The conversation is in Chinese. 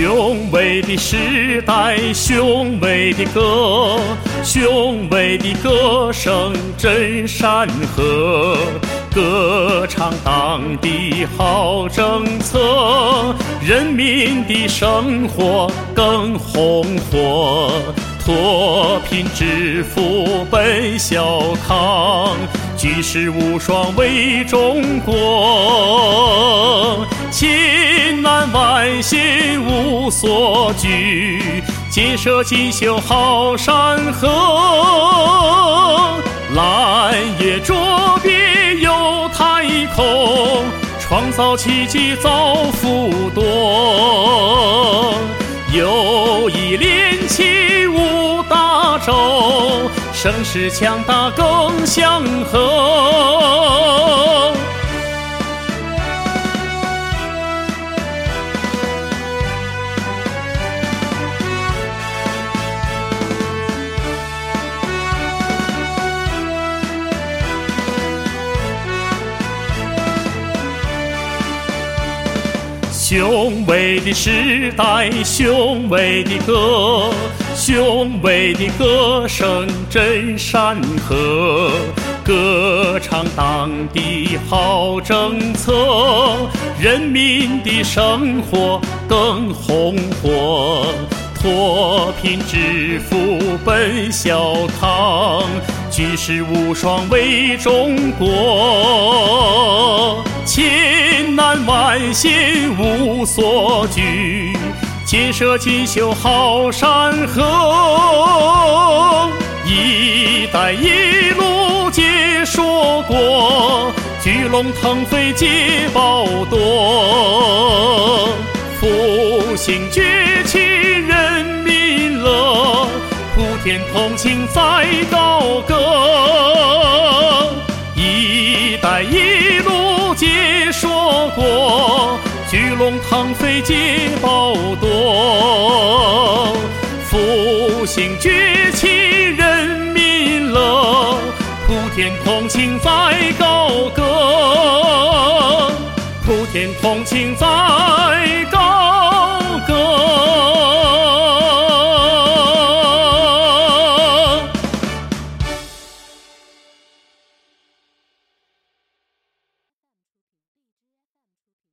雄伟的时代，雄伟的歌，雄伟的歌声震山河，歌唱党的好政策，人民的生活更红火，脱贫致富奔小康，举世无双为中国，亲万心无所惧，建设锦绣好山河，蓝叶卓别有太空，创造奇迹造福多。友谊连起五大洲，声势强大更祥和。雄伟的时代，雄伟的歌，雄伟的歌声震山河，歌唱党的好政策，人民的生活更红火，脱贫致富奔小康，举世无双为中国。千难万险无所惧，建设锦绣好山河。一带一路皆说过，巨龙腾飞皆报多。复兴崛起人民乐，普天同庆再高歌。一带一路皆说过，巨龙腾飞皆报多。复兴崛起人民乐，普天同庆再高歌。普天同庆再。